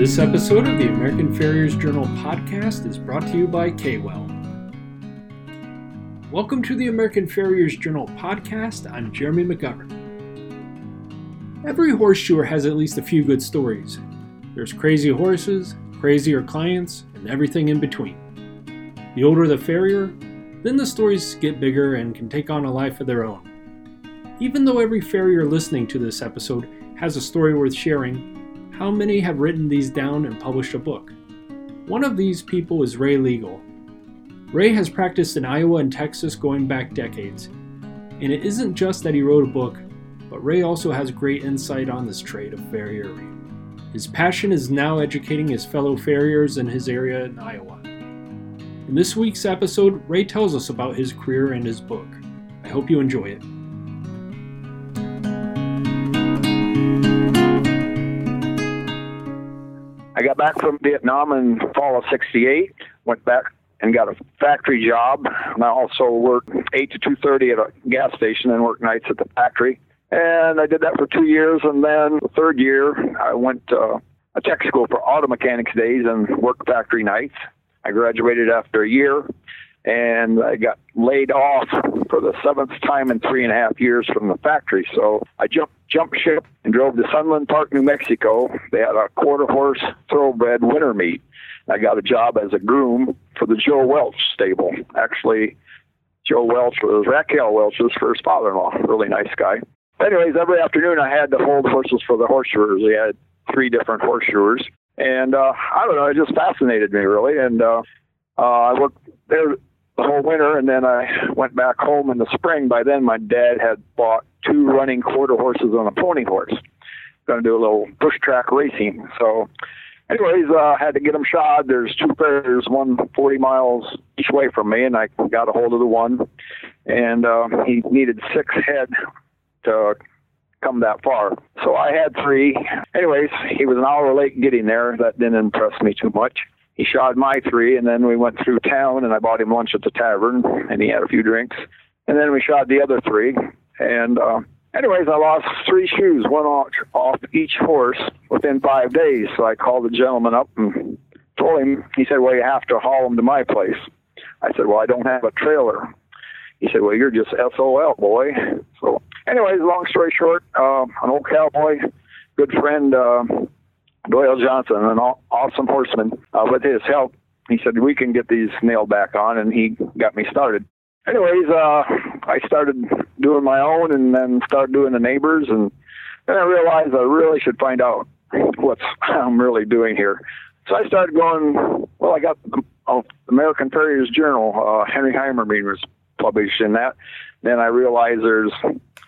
This episode of the American Farriers Journal podcast is brought to you by Kawell. Welcome to the American Farriers Journal podcast. I'm Jeremy McGovern. Every horseshoer has at least a few good stories. There's crazy horses, crazier clients, and everything in between. The older the farrier, then the stories get bigger and can take on a life of their own. Even though every farrier listening to this episode has a story worth sharing, how many have written these down and published a book? One of these people is Ray Legel. Ray has practiced in Iowa and Texas going back decades. And it isn't just that he wrote a book, but Ray also has great insight on this trade of farriery. His passion is now educating his fellow farriers in his area in Iowa. In this week's episode, Ray tells us about his career and his book. I hope you enjoy it. I got back from Vietnam in fall of '68. Went back and got a factory job. And I also worked eight to two thirty at a gas station and worked nights at the factory. And I did that for two years. And then the third year, I went to a tech school for auto mechanics days and worked factory nights. I graduated after a year and I got laid off for the seventh time in three and a half years from the factory. So I jumped jumped ship and drove to Sunland Park, New Mexico. They had a quarter horse thoroughbred winter meet. I got a job as a groom for the Joe Welch stable. Actually, Joe Welch was Raquel Welch's first father-in-law. Really nice guy. Anyways, every afternoon I had to hold horses for the horseshoers. We had three different horseshoers, and uh, I don't know, it just fascinated me really. And uh, uh, I worked there the whole winter, and then I went back home in the spring. By then, my dad had bought two running quarter horses on a pony horse. Going to do a little bush track racing. So, anyways, uh, had to get them shod. There's two pairs, one 40 miles each way from me, and I got a hold of the one, and uh, he needed six head to come that far. So I had three. Anyways, he was an hour late getting there. That didn't impress me too much he shod my three, and then we went through town, and I bought him lunch at the tavern, and he had a few drinks, and then we shot the other three, and uh, anyways, I lost three shoes, one off, off each horse within five days. So I called the gentleman up and told him. He said, "Well, you have to haul them to my place." I said, "Well, I don't have a trailer." He said, "Well, you're just SOL, boy." So, anyways, long story short, uh, an old cowboy, good friend. Uh, Doyle Johnson, an awesome horseman. Uh, with his help, he said we can get these nailed back on, and he got me started. Anyways, uh, I started doing my own, and then started doing the neighbors, and then I realized I really should find out what I'm really doing here. So I started going. Well, I got the uh, American Farriers Journal. Uh, Henry Heymering was published in that. Then I realized there's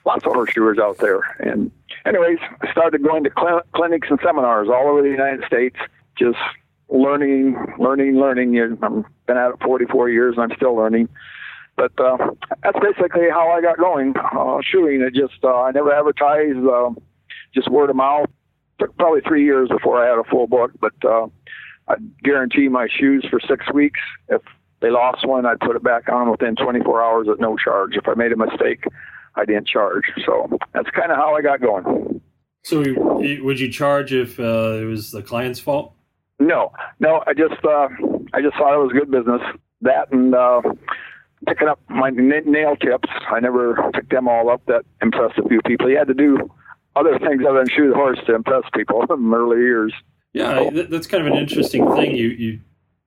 lots of horseshoers out there, and anyways, I started going to cl- clinics and seminars all over the United States, just learning, learning, learning. I've been at it 44 years, and I'm still learning. But uh, that's basically how I got going. Uh, shoeing, it just uh, I never advertised, uh, just word of mouth. Took probably three years before I had a full book, but uh, I guarantee my shoes for six weeks. If they lost one, I'd put it back on within 24 hours at no charge. If I made a mistake, I didn't charge. So that's kind of how I got going. So would you charge if uh, it was the client's fault? No, no. I just uh, I just thought it was good business. That and uh, picking up my nail tips. I never picked them all up. That impressed a few people. You had to do other things other than shoe the horse to impress people in the early years. Yeah, that's kind of an interesting thing. You you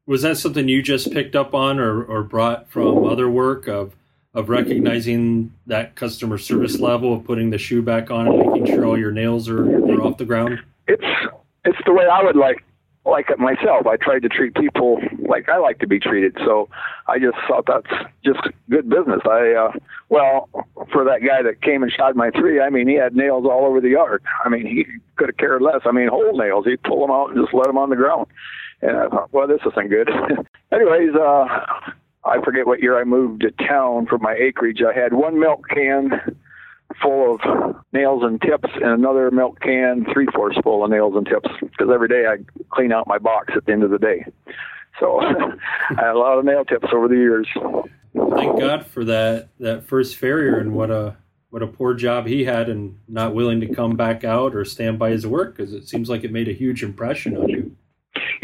was that something you just picked up on or, or brought from other work of of recognizing that customer service level of putting the shoe back on and making sure all your nails are, are off the ground? It's it's the way I would like like it myself. I tried to treat people like I like to be treated. So I just thought that's just good business. I uh well, for that guy that came and shot my three, I mean he had nails all over the yard. I mean he could have cared less. I mean whole nails. He'd pull them out and just let them on the ground. And I thought, well, this isn't good. Anyways, uh I forget what year I moved to town for my acreage. I had one milk can full of nails and tips and another milk can three fourths full of nails and tips because every day I clean out my box at the end of the day. So I had a lot of nail tips over the years. Thank God for that that first farrier and what a what a poor job he had and not willing to come back out or stand by his work because it seems like it made a huge impression on you.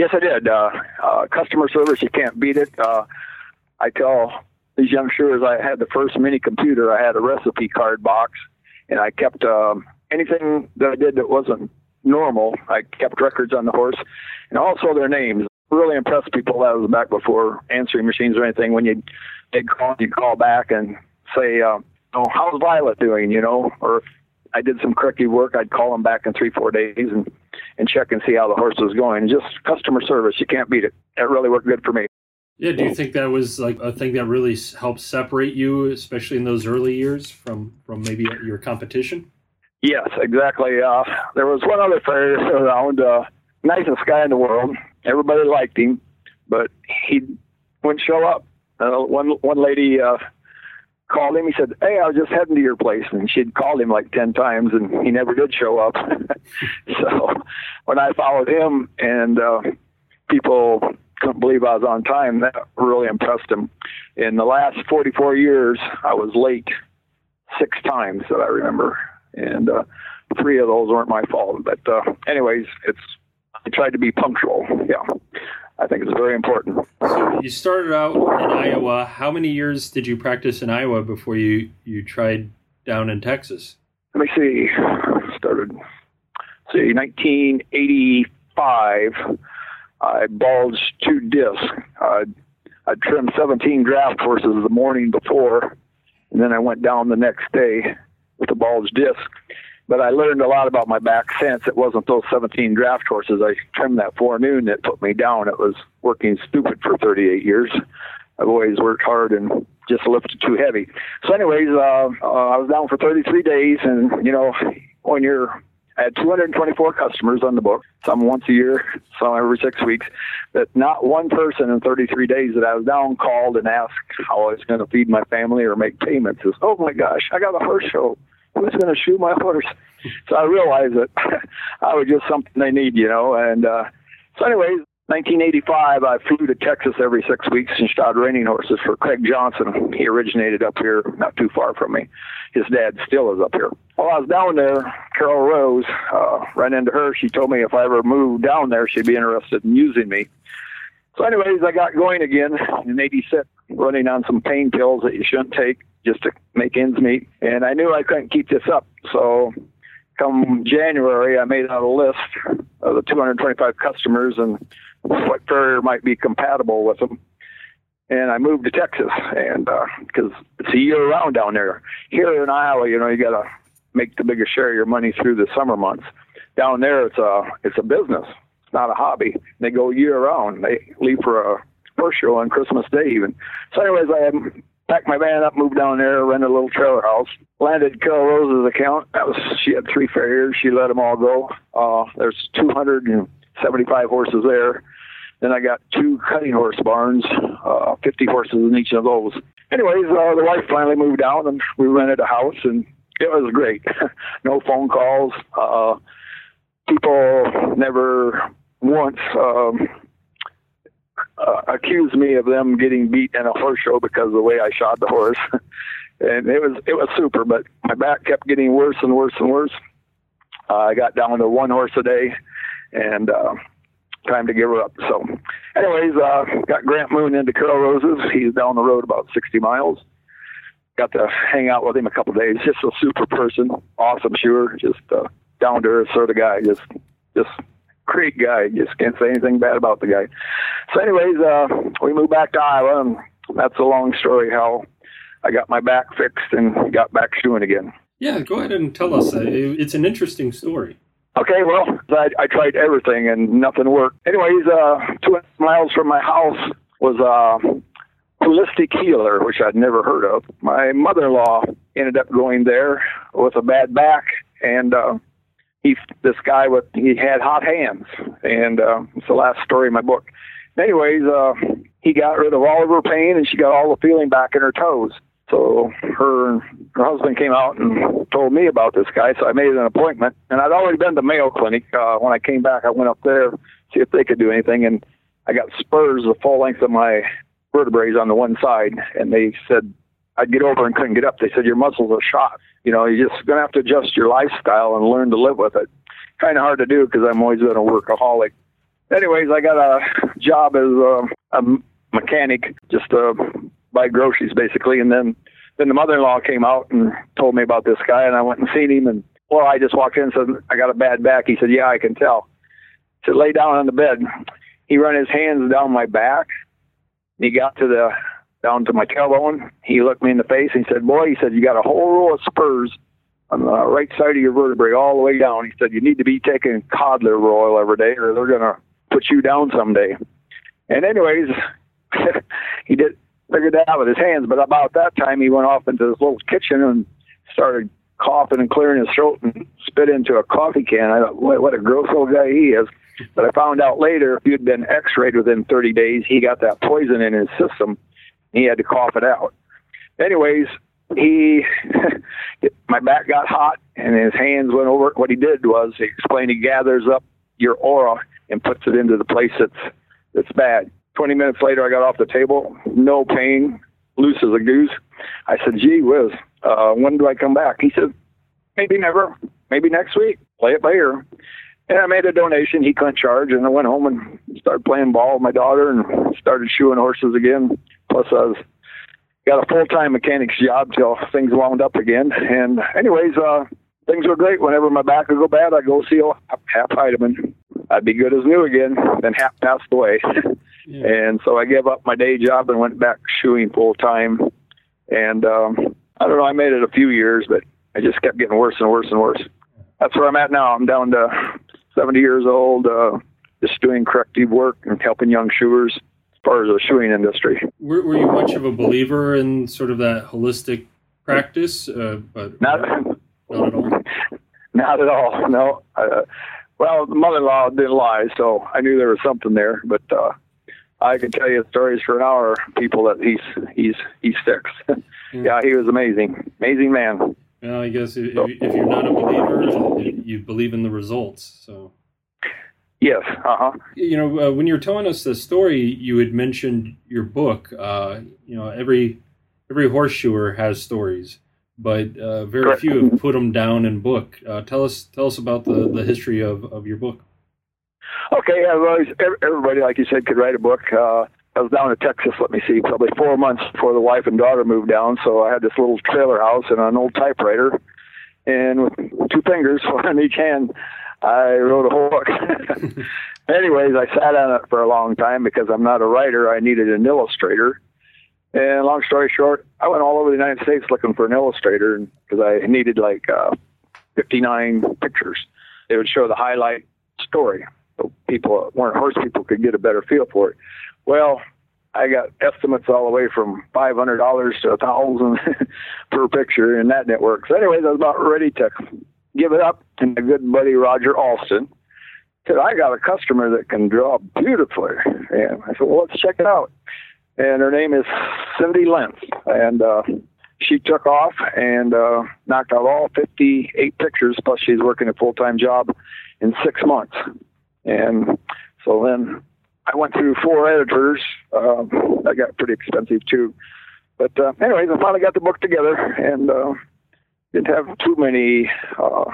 Yes, I did. Uh, uh, customer service, you can't beat it. Uh, I tell these young youngsters I had the first mini computer. I had a recipe card box, and I kept um, anything that I did that wasn't normal. I kept records on the horse, and also their names. Really impressed people. That was back before answering machines or anything. When you they'd call, you'd call back and say, uh, "Oh, how's Violet doing?" You know, or I did some corrective work, I'd call them back in three, four days and and check and see how the horse was going. Just customer service, you can't beat it. It really worked good for me. Yeah, do you think that was like a thing that really helped separate you, especially in those early years, from from maybe your competition? Yes, exactly. Uh, there was one other farrier around, uh, nicest guy in the world. Everybody liked him, but he wouldn't show up. Uh, one one lady uh, called him. He said, "Hey, I was just heading to your place," and she'd called him like ten times, and he never did show up. so when I followed him, and uh, people couldn't believe I was on time. That really impressed him. In the last 44 years, I was late six times that I remember, and uh, three of those weren't my fault. But uh, anyways, it's I tried to be punctual. Yeah, I think it's very important. So you started out in Iowa. How many years did you practice in Iowa before you you tried down in Texas? Let me see. Started see 1985 I bulged two discs. I, I trimmed 17 draft horses the morning before, and then I went down the next day with a bulged disc. But I learned a lot about my back since. It wasn't those 17 draft horses I trimmed that forenoon that put me down. It was working stupid for 38 years. I've always worked hard and just lifted too heavy. So, anyways, uh, uh, I was down for 33 days, and you know, when you're I had 224 customers on the book, some once a year, some every six weeks. But not one person in 33 days that I was down called and asked how I was going to feed my family or make payments. Is oh my gosh, I got a horse show. Who's going to shoe my horse? So I realized that I was just something they need, you know. And uh, so, anyways, 1985, I flew to Texas every six weeks and shot reining horses for Craig Johnson. He originated up here, not too far from me. His dad still is up here. While I was down there, Carol Rose uh, ran into her. She told me if I ever moved down there, she'd be interested in using me. So, anyways, I got going again in '86, running on some pain pills that you shouldn't take just to make ends meet. And I knew I couldn't keep this up. So, come January, I made out a list of the 225 customers and what farrier might be compatible with them. And I moved to Texas, and because uh, it's a year round down there. Here in Iowa, you know, you got to make the biggest share of your money through the summer months. Down there, it's a it's a business. It's not a hobby. They go year round. They leave for a first show on Christmas Day even. So, anyways, I packed my van up, moved down there, rented a little trailer house, landed Carol Rose's account. That was she had three farriers. She let them all go. Uh, there's 275 horses there. Then I got two cutting horse barns, uh, 50 horses in each of those. Anyways, uh, the wife finally moved out and we rented a house and it was great. no phone calls. Uh, people never once um, uh, accused me of them getting beat in a horse show because of the way I shot the horse. and it was it was super, but my back kept getting worse and worse and worse. Uh, I got down to one horse a day, and uh, time to give her up. So, anyways, uh, got Grant Moon into Carol Roses. He's down the road about 60 miles. Got to hang out with him a couple of days. Just a super person, awesome shoer, just uh, down to earth sort of guy. Just, just great guy. Just can't say anything bad about the guy. So, anyways, uh, we moved back to Iowa, and that's a long story how I got my back fixed and got back shoeing again. Yeah, go ahead and tell us. Uh, it's an interesting story. Okay, well, I, I tried everything and nothing worked. Anyways, uh, two miles from my house was a holistic healer, which I'd never heard of. My mother-in-law ended up going there with a bad back, and uh, he, this guy with, he had hot hands, and uh, it's the last story in my book. Anyways, uh, he got rid of all of her pain, and she got all the feeling back in her toes. So her her husband came out and told me about this guy. So I made an appointment, and I'd already been to Mayo Clinic. Uh, when I came back, I went up there see if they could do anything, and I got spurs the full length of my vertebrae on the one side, and they said I'd get over and couldn't get up. They said your muscles are shot. You know, you're just going to have to adjust your lifestyle and learn to live with it. Kind of hard to do because I'm always been a workaholic. Anyways, I got a job as a, a mechanic, just to buy groceries basically, and then then the mother-in-law came out and told me about this guy, and I went and seen him, and well, I just walked in and said I got a bad back. He said, Yeah, I can tell. So lay down on the bed. He run his hands down my back. He got to the down to my tailbone. He looked me in the face and he said, Boy, he said, you got a whole row of spurs on the right side of your vertebrae all the way down. He said, You need to be taking cod liver oil every day or they're going to put you down someday. And, anyways, he did figured that out with his hands. But about that time, he went off into his little kitchen and started coughing and clearing his throat and spit into a coffee can. I thought, what, a gross old guy he is. But I found out later, if he'd been x-rayed within 30 days, he got that poison in his system he had to cough it out. Anyways, he, my back got hot and his hands went over. What he did was he explained he gathers up your aura and puts it into the place that's that's bad. Twenty minutes later, I got off the table, no pain, loose as a goose. I said, "Gee whiz, uh, when do I come back?" He said, "Maybe never, maybe next week. Play it by ear." And I made a donation. He couldn't charge, and I went home and started playing ball with my daughter and started shoeing horses again. Plus, I was got a full time mechanic's job till things wound up again. And anyways, uh, things were great. Whenever my back would go bad, I'd go see a half vitamin. I'd be good as new again. Then half passed away, yeah. and so I gave up my day job and went back shoeing full time. And um, I don't know, I made it a few years, but I just kept getting worse and worse and worse. That's where I'm at now. I'm down to 70 years old, uh, just doing corrective work and helping young shoers far as the shoeing industry. Were, were you much of a believer in sort of that holistic practice? Uh, but not, not at all. Not at all. No. Uh, well, the mother-in-law didn't lie, so I knew there was something there. But uh, I can tell you stories for an hour. People that he's he's he's fixed. yeah. yeah, he was amazing, amazing man. Well, I guess if, so, if you're not a believer, you believe in the results. So Yes. Uh huh. You know, uh, when you were telling us the story, you had mentioned your book. Uh, you know, every every horseshoer has stories, but uh, very Correct. few have put them down in book. Uh, tell us tell us about the, the history of, of your book. Okay, everybody, like you said, could write a book. Uh, I was down in Texas, let me see, probably four months before the wife and daughter moved down. So I had this little trailer house and an old typewriter, and with two fingers, one in each hand, I wrote a whole book. Anyways, I sat on it for a long time because I'm not a writer. I needed an illustrator. And long story short, I went all over the United States looking for an illustrator because I needed like uh, 59 pictures. It would show the highlight story, so people weren't horse people could get a better feel for it. Well, I got estimates all the way from five hundred dollars to a thousand per picture, and that didn't work. So, anyways, I was about ready to give it up. And a good buddy, Roger Alston, said, I got a customer that can draw beautifully. And I said, well, let's check it out. And her name is Cindy Lentz. And uh, she took off and uh, knocked out all 58 pictures, plus she's working a full time job in six months. And so then I went through four editors. Uh, that got pretty expensive too. But uh, anyways, I finally got the book together and uh, didn't have too many uh,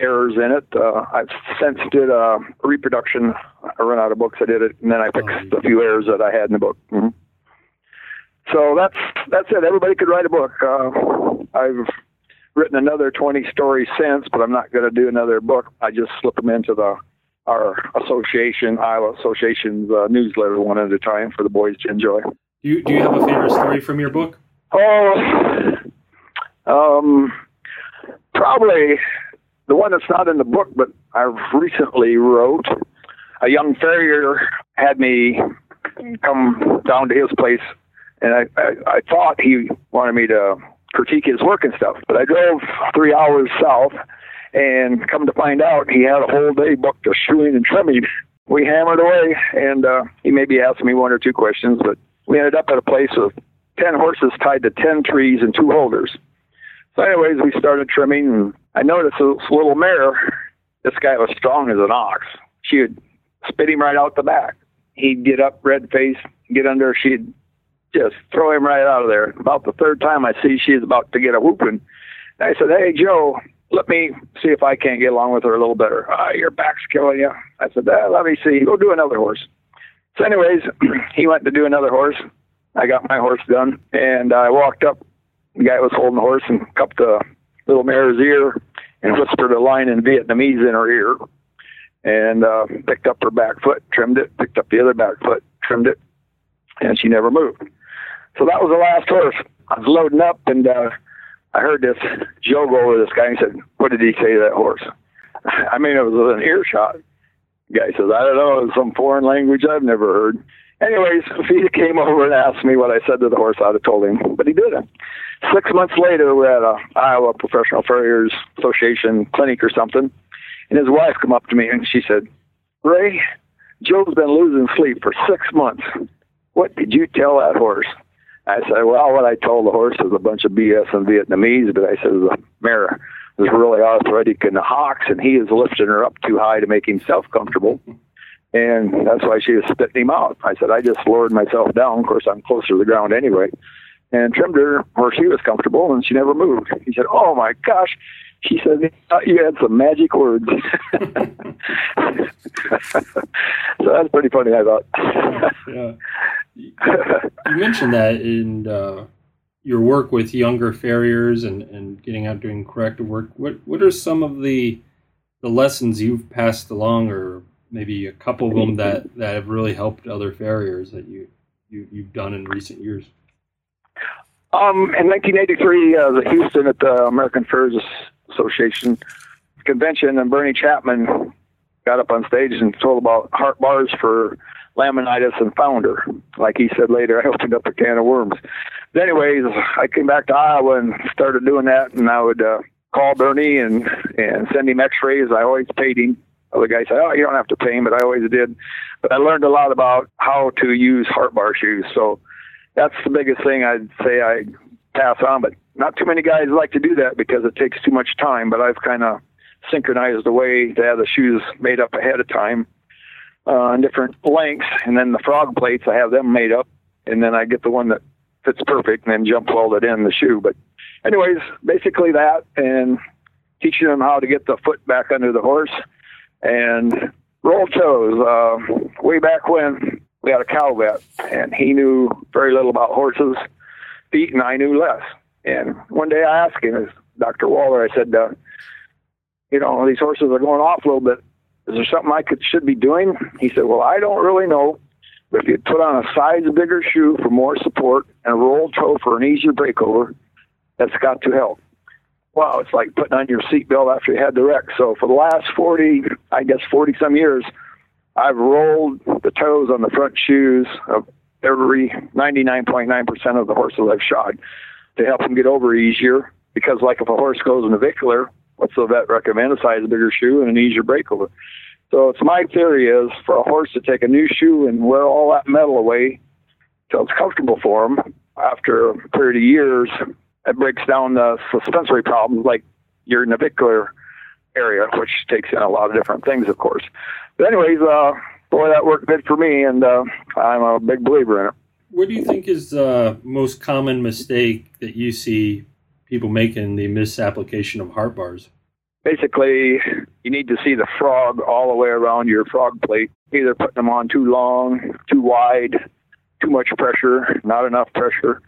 errors in it. Uh, I've since did a reproduction. I ran out of books. I did it, and then I fixed oh, a few errors that I had in the book. Mm-hmm. So that's that's it. Everybody could write a book. Uh, I've written another 20 stories since, but I'm not going to do another book. I just slip them into the our association, Iowa Association's uh, newsletter one at a time for the boys to enjoy. Do you, do you have a favorite story from your book? Oh, um, probably the one that's not in the book, but I've recently wrote. A young farrier had me come down to his place, and I, I, I thought he wanted me to critique his work and stuff. But I drove three hours south, and come to find out, he had a whole day booked of shoeing and trimming. We hammered away, and uh, he maybe asked me one or two questions, but we ended up at a place with ten horses tied to ten trees and two holders. So, anyways, we started trimming, and I noticed this little mare. This guy was strong as an ox. She would spit him right out the back. He'd get up, red face, get under. She'd just throw him right out of there. About the third time I see she's about to get a whooping, I said, "Hey, Joe, let me see if I can't get along with her a little better. Uh, your back's killing you." I said, uh, "Let me see. Go do another horse." So, anyways, he went to do another horse. I got my horse done, and I walked up. The guy was holding the horse and cupped the little mare's ear and whispered a line in Vietnamese in her ear, and uh, picked up her back foot, trimmed it, picked up the other back foot, trimmed it, and she never moved. So that was the last horse. I was loading up, and uh, I heard this go over this guy and said, "What did he say to that horse?" I mean, it was an earshot. The guy says, "I don't know, some foreign language I've never heard." Anyways, he came over and asked me what I said to the horse, I'd have told him, but he didn't. Six months later, we're at a Iowa Professional Farriers Association clinic or something, and his wife come up to me and she said, "Ray, Joe's been losing sleep for six months. What did you tell that horse?" I said, well, what I told the horse was a bunch of BS in Vietnamese, but I said the mare was really arthritic in the hocks, and he is lifting her up too high to make himself comfortable. And that's why she was spitting him out. I said, I just lowered myself down. Of course, I'm closer to the ground anyway. And trimmed her where she was comfortable, and she never moved. He said, Oh my gosh. She said, You had some magic words. so that's pretty funny, I thought. yeah you mentioned that in uh, your work with younger farriers and, and getting out doing corrective work. What what are some of the the lessons you've passed along, or maybe a couple of them that, that have really helped other farriers that you, you you've done in recent years? Um, in 1983, uh, the Houston at the American Farriers Association convention, and Burney Chapman got up on stage and told about heart bars for laminitis and founder. Like he said later, I opened up a can of worms. But anyways, I came back to Iowa and started doing that, and I would uh, call Burney and and send him X-rays. I always paid him. Other guys said, "Oh, you don't have to pay him," but I always did. But I learned a lot about how to use heart bar shoes. So that's the biggest thing I'd say I pass on. But not too many guys like to do that because it takes too much time. But I've kind of synchronized the way to have the shoes made up ahead of time uh, different lengths, and then the frog plates I have them made up, and then I get the one that fits perfect, and then jump weld it in the shoe. But, anyways, basically that, and teaching them how to get the foot back under the horse, and roll toes. Uh, way back when we had a cow vet, and he knew very little about horses' feet, and I knew less. And one day I asked him, as Dr. Waller, I said, uh, you know, these horses are going off a little bit is there something I could should be doing? He said, Well, I don't really know. But if you put on a size bigger shoe for more support and a roll toe for an easier breakover, that's got to help. Wow, it's like putting on your seatbelt after you had the wreck. So for the last 40, I guess 40 some years, I've rolled the toes on the front shoes of every 99.9% of the horses I've shod to help them get over easier. Because like if a horse goes in a navicular, what's the vet recommend? A size bigger shoe and an easier breakover. So it's my theory is for a horse to take a new shoe and wear all that metal away till it's comfortable for him. After a period of years, it breaks down the suspensory problems like your navicular area, which takes in a lot of different things, of course. But anyways, uh, boy, that worked good for me, and uh, I'm a big believer in it. What do you think is the most common mistake that you see people making the misapplication of heart bars? Basically, you need to see the frog all the way around your frog plate, either putting them on too long, too wide, too much pressure, not enough pressure.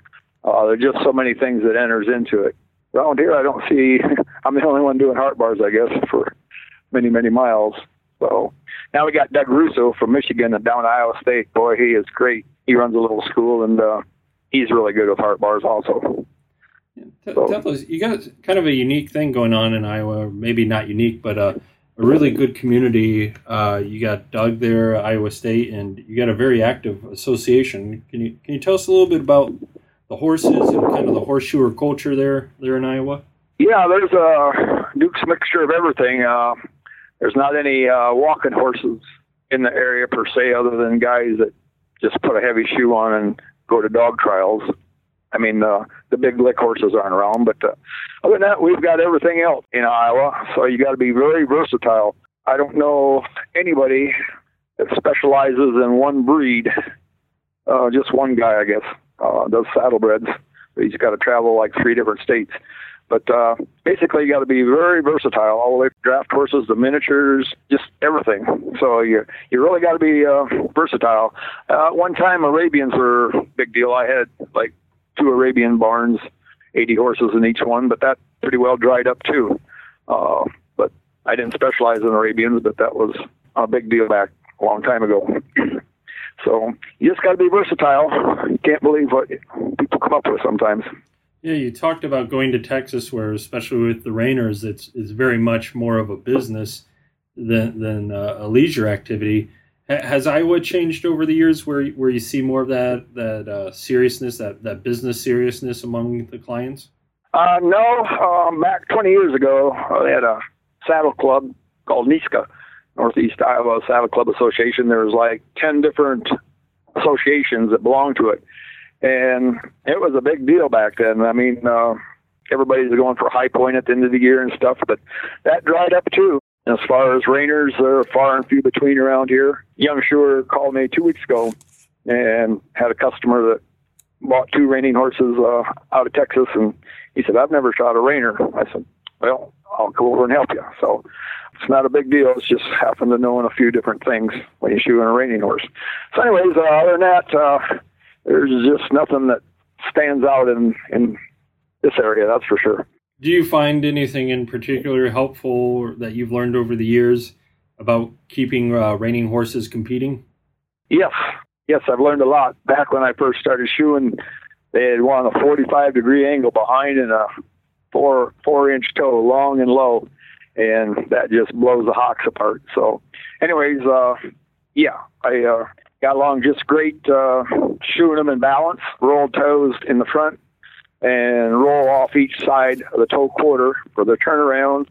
Uh, there's just so many things that enters into it. Around here, I don't see. I'm the only one doing heart bars, I guess, for many, many miles. So now we got Doug Russo from Michigan and down Iowa State. Boy, he is great. He runs a little school and uh, he's really good with heart bars also. Yeah. so, tell us, you got kind of a unique thing going on in Iowa, maybe not unique, but uh, a really good community. Uh, you got Doug there, Iowa State, and you got a very active association. Can you can you tell us a little bit about the horses and kind of the horseshoer culture there there in Iowa? Yeah, there's a Duke's mixture of everything. Uh, there's not any uh, walking horses in the area per se, other than guys that just put a heavy shoe on and go to dog trials. I mean, uh, the big lick horses aren't around, but uh, other than that, we've got everything else in Iowa. So you got to be very versatile. I don't know anybody that specializes in one breed. Uh, just one guy, I guess, uh, does saddlebreds. He's got to travel like three different states. But uh, basically, you got to be very versatile, all the way from draft horses, the miniatures, just everything. So you you really got to be uh, versatile. Uh, one time, Arabians were a big deal. I had like two Arabian barns, 80 horses in each one, but that pretty well dried up too. Uh, but I didn't specialize in Arabians, but that was a big deal back a long time ago. So you just got to be versatile. You can't believe what people come up with sometimes. Yeah, you talked about going to Texas, where especially with the Reiners, it's it's very much more of a business than than uh, a leisure activity. has Iowa changed over the years, where where you see more of that that uh, seriousness, that that business seriousness among the clients? Uh, no, um, back 20 years ago, uh, they had a saddle club called NISCA, Northeast Iowa Saddle Club Association. There was like 10 different associations that belonged to it and it was a big deal back then. I mean, uh, everybody's going for high point at the end of the year and stuff, but that dried up too. As far as Reiners, they're far and few between around here. Young Shoer called me two weeks ago and had a customer that bought two reining horses uh, out of Texas, and he said, "I've never shot a Reiner." I said, "Well, I'll go over and help you." So it's not a big deal. It's just happen to know a few different things when you shoe in a reining horse. So, anyways, uh, other than that, uh, there's just nothing that stands out in in this area. That's for sure. Do you find anything in particular helpful that you've learned over the years about keeping uh, reining horses competing? Yes, yes, I've learned a lot. Back when I first started shoeing, they had one a 45 degree angle behind and a four four inch toe, long and low, and that just blows the hocks apart. So, anyways, uh, yeah, I uh, got along just great, uh, shoeing them in balance, roll toes in the front, and roll off each side of the toe quarter for the turnaround,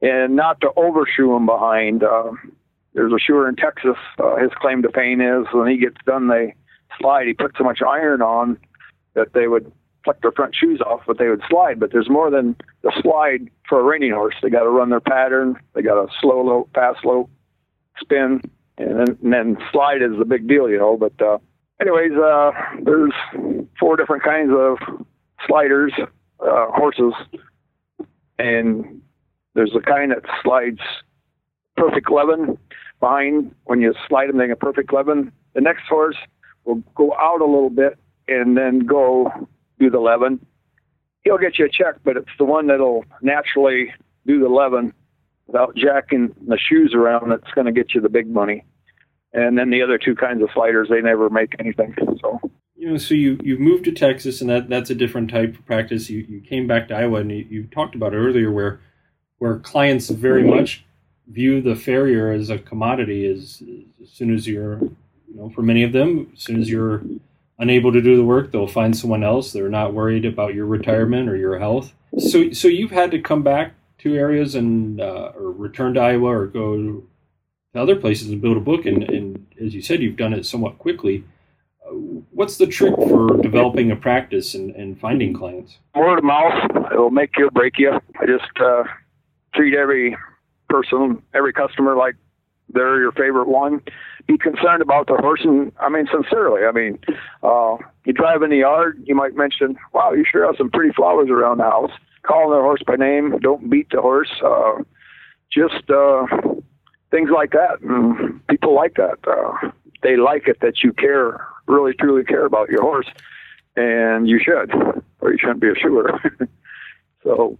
and not to overshoe them behind. Uh, there's a shoer in Texas. Uh, his claim to fame is when he gets done, they slide. He puts so much iron on that they would pluck their front shoes off, but they would slide. But there's more than the slide for a reining horse. They got to run their pattern. They got a slow lope, fast lope, spin, and then, and then slide is the big deal, you know. But uh, anyways, uh, there's four different kinds of sliders, uh, horses, and there's the kind that slides perfect 11 behind. When you slide them, they get perfect 11. The next horse will go out a little bit and then go do the 11. He'll get you a check, but it's the one that'll naturally do the 11 without jacking the shoes around that's going to get you the big money. And then the other two kinds of sliders, they never make anything. So you know, so you you moved to Texas, and that that's a different type of practice. You you came back to Iowa, and you, you talked about it earlier where where clients very much view the farrier as a commodity. As as soon as you're, you know, for many of them, as soon as you're unable to do the work, they'll find someone else. They're not worried about your retirement or your health. So so you've had to come back to areas and uh, or return to Iowa or go to other places and build a book. And, and as you said, you've done it somewhat quickly. Uh, what's the trick for developing a practice and, and finding clients? Word of mouth. It'll make you break you. I just uh, treat every person, every customer like they're your favorite one. Be concerned about the horse, and I mean sincerely. I mean, uh, you drive in the yard, you might mention, "Wow, you sure have some pretty flowers around the house." calling the horse by name. Don't beat the horse. Uh, just uh, things like that. And people like that. Uh, they like it that you care, really truly care about your horse, and you should, or you shouldn't be a shoer. so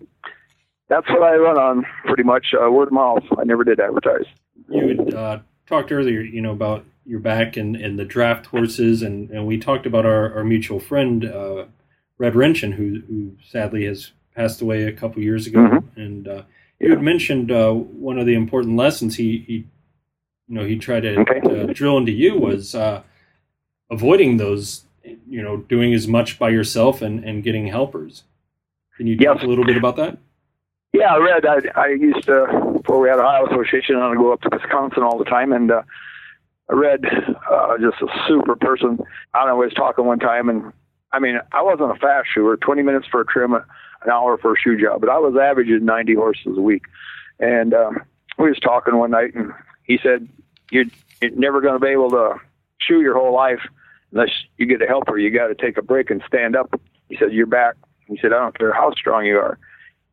that's what I run on, pretty much uh, word of mouth. I never did advertise. You had uh, talked earlier, you know, about your back and, and the draft horses, and, and we talked about our, our mutual friend, uh, Red Renchen, who, who sadly has passed away a couple years ago, mm-hmm. and uh, you had mentioned uh, one of the important lessons he, he you know, he tried to, okay. to drill into you was uh, avoiding those, you know, doing as much by yourself and, and getting helpers. Can you talk yes. a little bit about that? Yeah, I read. I, I used to before we had Iowa Association, I would go up to Wisconsin all the time, and uh, I read uh, just a super person. I don't know, I was talking one time, and I mean, I wasn't a fast shoer. Twenty minutes for a trim an hour for a shoe job, but I was averaging 90 horses a week. And um, we was talking one night, and he said, "You're, you're never going to be able to shoe your whole life unless you get a helper. You got to take a break and stand up." He said, "You're back." He said, "I don't care how strong you are.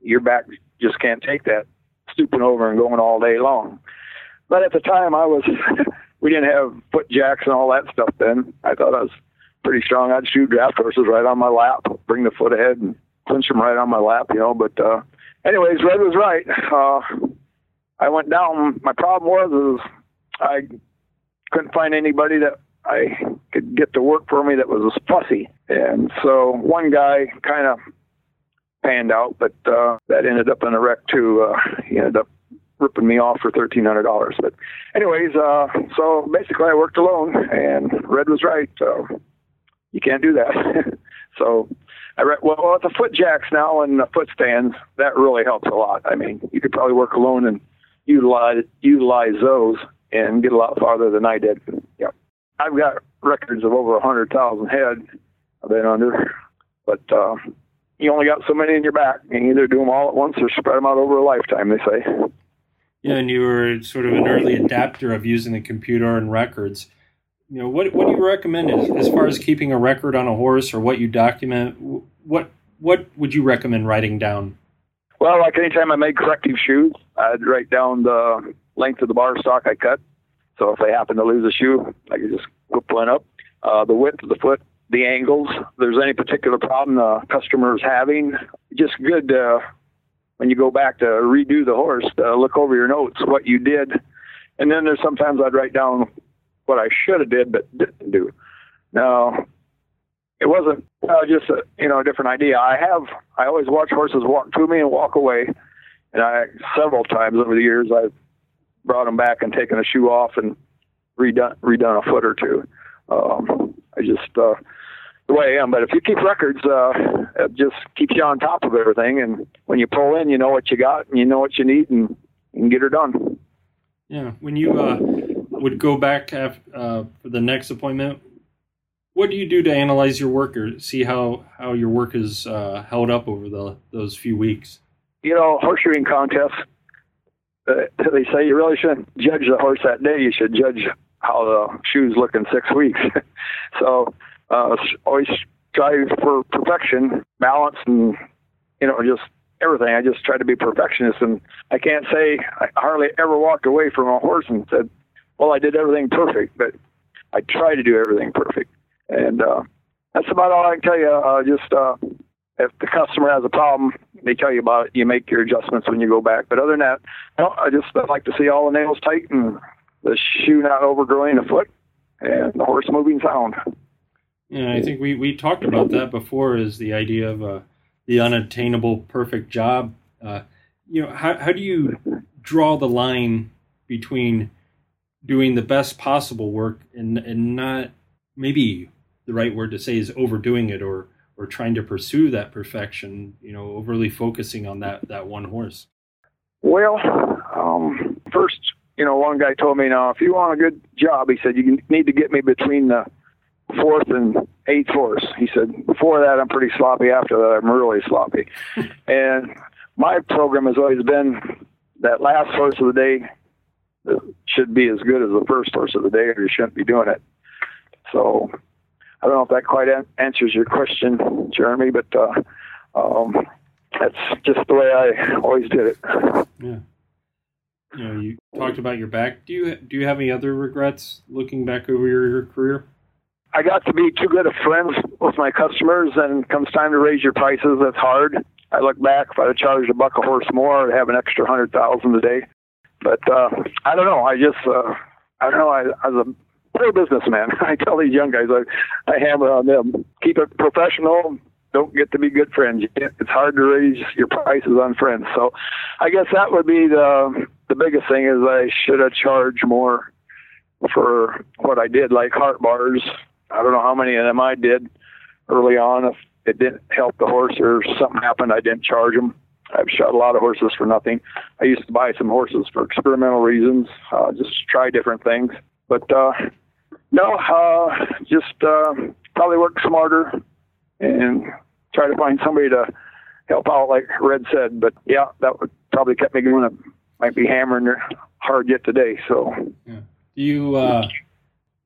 your back just can't take that stooping over and going all day long. But at the time, I was we didn't have foot jacks and all that stuff then. I thought I was pretty strong. I'd shoot draft horses right on my lap, bring the foot ahead and clinch them right on my lap, you know. But uh, anyways, Red was right. Uh, I went down. My problem was is I couldn't find anybody that I could get to work for me that was as fussy, and so one guy kind of panned out, but uh, that ended up in a wreck too. Uh, he ended up ripping me off for thirteen hundred dollars. But anyways, uh, so basically I worked alone, and Red was right. Uh, you can't do that. so I read well with the foot jacks now and the foot stands, that really helps a lot. I mean, you could probably work alone and utilize utilize those and get a lot farther than I did. Yeah, I've got records of over a hundred thousand head I've been under, but uh, you only got so many in your back. You can either do them all at once or spread them out over a lifetime. They say. Yeah, and you were sort of an early adapter of using the computer and records. You know, what what do you recommend as, as far as keeping a record on a horse or what you document? What what would you recommend writing down? Well, like anytime I made corrective shoes, I'd write down the length of the bar stock I cut. So if they happen to lose a shoe, I could just whip one up. Uh, the width of the foot, the angles. There's any particular problem the customer is having, just good uh, when you go back to redo the horse, to look over your notes, what you did. And then there's sometimes I'd write down what I should have did but didn't do. Now, it wasn't uh, just a you know a different idea. I have I always watch horses walk to me and walk away, and I several times over the years I've brought them back and taken a shoe off and redone redone a foot or two. Um, I just uh, the way I am. But if you keep records, uh, it just keeps you on top of everything. And when you pull in, you know what you got and you know what you need, and and get her done. Yeah. When you uh, would go back after, uh, for the next appointment, what do you do to analyze your work or see how, how your work is uh, held up over the those few weeks? You know, horseshoeing contests. Uh, they say you really shouldn't judge the horse that day. You should judge how the shoes look in six weeks. so uh, always strive for perfection, balance, and you know just everything. I just try to be perfectionist, and I can't say I hardly ever walked away from a horse and said, "Well, I did everything perfect," but I try to do everything perfect, and uh, that's about all I can tell you. Uh, just uh, if the customer has a problem, they tell you about it. You make your adjustments when you go back. But other than that, I just like to see all the nails tight and the shoe not overgrowing a foot and the horse moving sound. Yeah, I think we, we talked about that before Is the idea of uh, the unattainable perfect job. Uh, you know, how, how do you draw the line between doing the best possible work and, and not maybe the right word to say is overdoing it or, or trying to pursue that perfection, you know, overly focusing on that, that one horse? Well, um, first, you know, one guy told me, now, if you want a good job, he said, you need to get me between the fourth and eighth horse. He said, before that, I'm pretty sloppy. After that, I'm really sloppy. and my program has always been that last horse of the day should be as good as the first horse of the day, or you shouldn't be doing it. So I don't know if that quite an- answers your question, Jeremy, but uh, um, that's just the way I always did it. Yeah. You know, you talked about your back. Do you do you have any other regrets looking back over your, your career? I got to be too good of friends with my customers, and comes time to raise your prices, that's hard. I look back, if I'd have charged a buck a horse more, I'd have an extra hundred thousand a day. But uh, I don't know. I just, uh, I don't know. I, I was a poor businessman. I tell these young guys, I, I hammer on them: keep it professional. Don't get to be good friends. It's hard to raise your prices on friends. So, I guess that would be the the biggest thing is I should have charged more for what I did, like heart bars I don't know how many of them I did early on. If it didn't help the horse or something happened, I didn't charge them. I've shot a lot of horses for nothing. I used to buy some horses for experimental reasons, uh, just try different things. But uh, no, uh, just uh, probably work smarter and try to find somebody to help out, like Red said. But yeah, that would probably kept me going. It might be hammering hard yet today. So, yeah. do you? Uh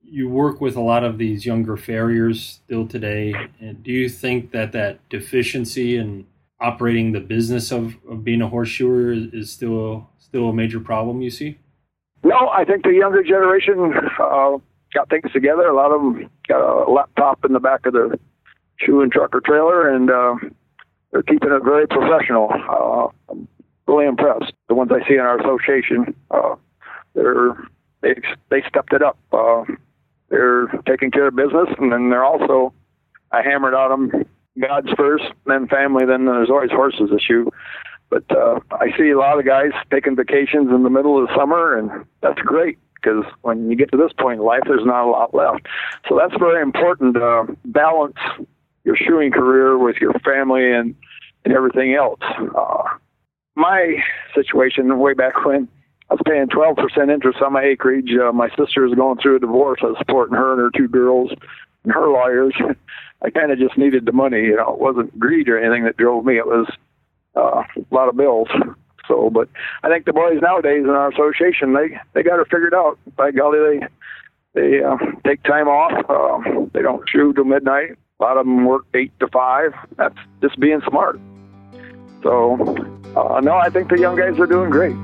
you work with a lot of these younger farriers still today. And do you think that that deficiency in operating the business of, of being a horseshoer is, is still still a major problem you see? No, I think the younger generation uh, got things together. A lot of them got a laptop in the back of their shoe and truck or trailer, and uh, they're keeping it very professional. Uh, I'm really impressed. The ones I see in our association, uh, they're they they stepped it up. Uh, they're taking care of business, and then they're also I hammered on them God's first, then family, then there's always horses shoe. But uh, I see a lot of guys taking vacations in the middle of the summer, and that's great because when you get to this point in life, there's not a lot left. So that's very important to uh, balance your shoeing career with your family and, and everything else. Uh, my situation way back when, I was paying 12% interest on my acreage. Uh, my sister was going through a divorce. I was supporting her and her two girls and her lawyers. I kind of just needed the money. You know, it wasn't greed or anything that drove me. It was uh, a lot of bills. So, but I think the boys nowadays in our association, they they got it figured out. By golly, they they uh, take time off. Uh, they don't shoot till midnight. A lot of them work eight to five. That's just being smart. So, uh, no, I think the young guys are doing great.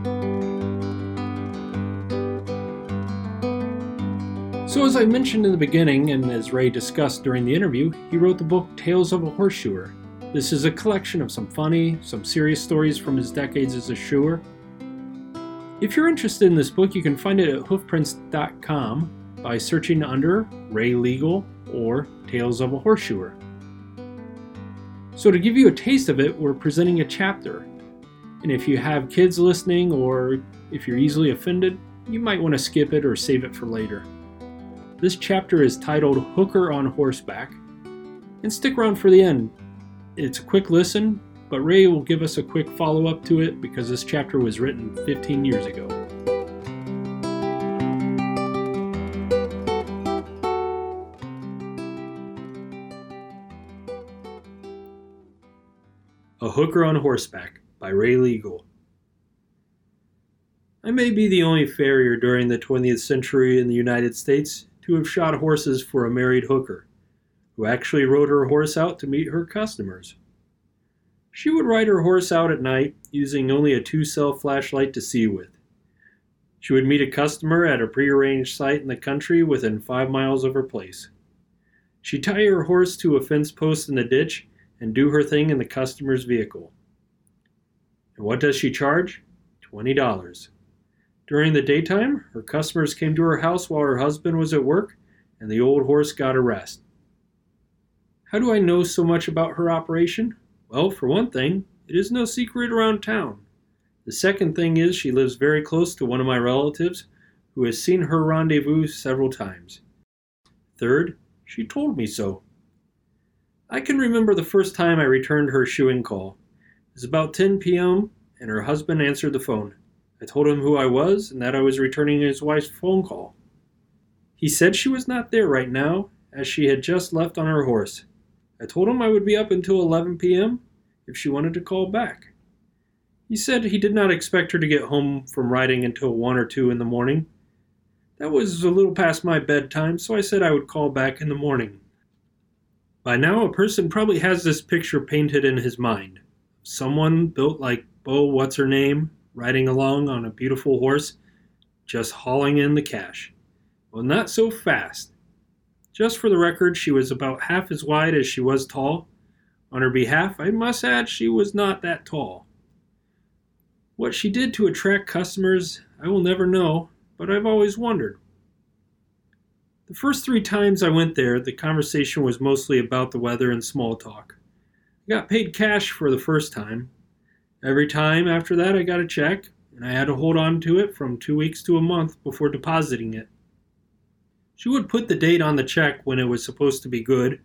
So, as I mentioned in the beginning, and as Ray discussed during the interview, he wrote the book Tales of a Horseshoer. This is a collection of some funny, some serious stories from his decades as a shoer. If you're interested in this book, you can find it at hoofprints.com by searching under Ray Legel or Tales of a Horseshoer. So, to give you a taste of it, we're presenting a chapter. And if you have kids listening or if you're easily offended, you might want to skip it or save it for later. This chapter is titled Hooker on Horseback. And stick around for the end. It's a quick listen, but Ray will give us a quick follow up to it because this chapter was written 15 years ago. A Hooker on Horseback by Ray Legel. I may be the only farrier during the 20th century in the United States to have shot horses for a married hooker, who actually rode her horse out to meet her customers. She would ride her horse out at night using only a two cell flashlight to see with. She would meet a customer at a prearranged site in the country within five miles of her place. She'd tie her horse to a fence post in the ditch and do her thing in the customer's vehicle. And what does she charge? $20. During the daytime, her customers came to her house while her husband was at work, and the old horse got a rest. How do I know so much about her operation? Well, for one thing, it is no secret around town. The second thing is she lives very close to one of my relatives who has seen her rendezvous several times. Third, she told me so. I can remember the first time I returned her shoeing call. It was about 10 p.m., and her husband answered the phone. I told him who I was and that I was returning his wife's phone call. He said she was not there right now, as she had just left on her horse. I told him I would be up until 11 p.m. if she wanted to call back. He said he did not expect her to get home from riding until 1 or 2 in the morning. That was a little past my bedtime, so I said I would call back in the morning. By now, a person probably has this picture painted in his mind. Someone built like Bo What's Her Name riding along on a beautiful horse, just hauling in the cash. Well, not so fast. Just for the record, she was about half as wide as she was tall. On her behalf, I must add she was not that tall. What she did to attract customers, I will never know, but I've always wondered. The first three times I went there, the conversation was mostly about the weather and small talk. I got paid cash for the first time, Every time after that, I got a check, and I had to hold on to it from two weeks to a month before depositing it. She would put the date on the check when it was supposed to be good,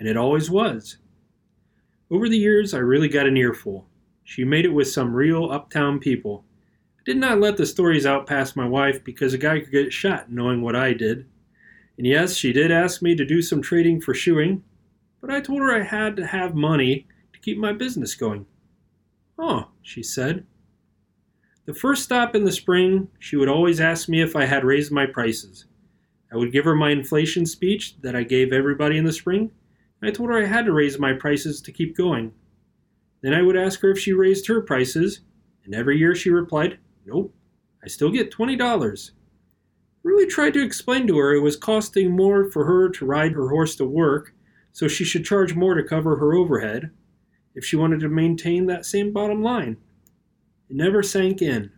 and it always was. Over the years, I really got an earful. She made it with some real uptown people. I did not let the stories out past my wife because a guy could get shot knowing what I did. And yes, she did ask me to do some trading for shoeing, but I told her I had to have money to keep my business going. Oh, she said. The first stop in the spring, she would always ask me if I had raised my prices. I would give her my inflation speech that I gave everybody in the spring. I told her I had to raise my prices to keep going. Then I would ask her if she raised her prices, and every year she replied, Nope, I still get $20. Really tried to explain to her it was costing more for her to ride her horse to work, so she should charge more to cover her overhead if she wanted to maintain that same bottom line. It never sank in.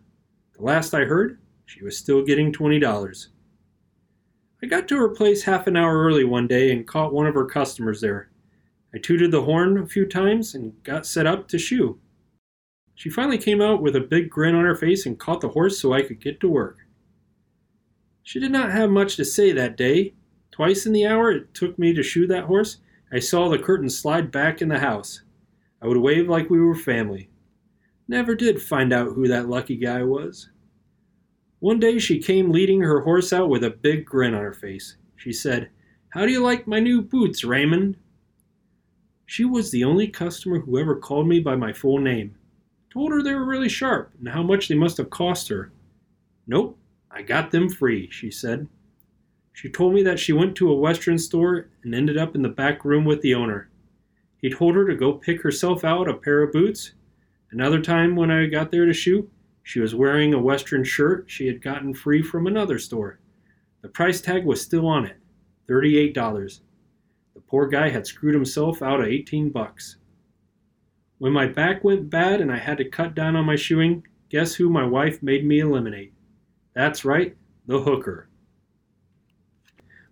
The last I heard, she was still getting $20. I got to her place half an hour early one day and caught one of her customers there. I tooted the horn a few times and got set up to shoe. She finally came out with a big grin on her face and caught the horse so I could get to work. She did not have much to say that day. Twice in the hour it took me to shoe that horse, I saw the curtain slide back in the house. I would wave like we were family. Never did find out who that lucky guy was. One day she came leading her horse out with a big grin on her face. She said, How do you like my new boots, Raymond? She was the only customer who ever called me by my full name. Told her they were really sharp and how much they must have cost her. Nope, I got them free, she said. She told me that she went to a Western store and ended up in the back room with the owner. He told her to go pick herself out a pair of boots. Another time when I got there to shoot, she was wearing a Western shirt she had gotten free from another store. The price tag was still on it $38. The poor guy had screwed himself out of 18 bucks. When my back went bad and I had to cut down on my shoeing, guess who my wife made me eliminate? That's right, the hooker.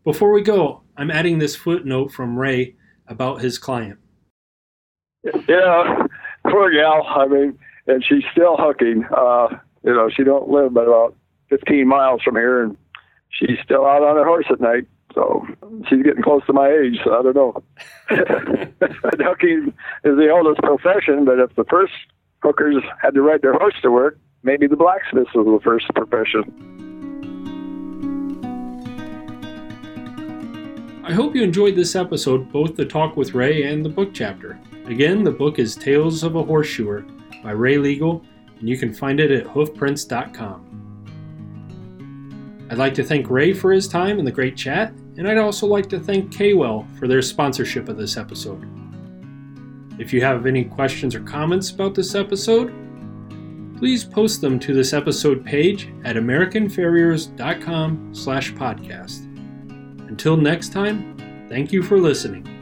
Before we go, I'm adding this footnote from Ray about his client. Yeah, poor gal. I mean, and she's still hooking. Uh, you know, she don't live but about 15 miles from here, and she's still out on her horse at night. So she's getting close to my age. So I don't know. hooking is the oldest profession, but if the first hookers had to ride their horse to work, maybe the blacksmith was the first profession. I hope you enjoyed this episode, both the talk with Ray and the book chapter. Again, the book is Tales of a Horseshoer by Ray Legel, and you can find it at hoofprints.com. I'd like to thank Ray for his time and the great chat, and I'd also like to thank Kawell for their sponsorship of this episode. If you have any questions or comments about this episode, please post them to this episode page at americanfarriers.com slash podcast. Until next time, thank you for listening.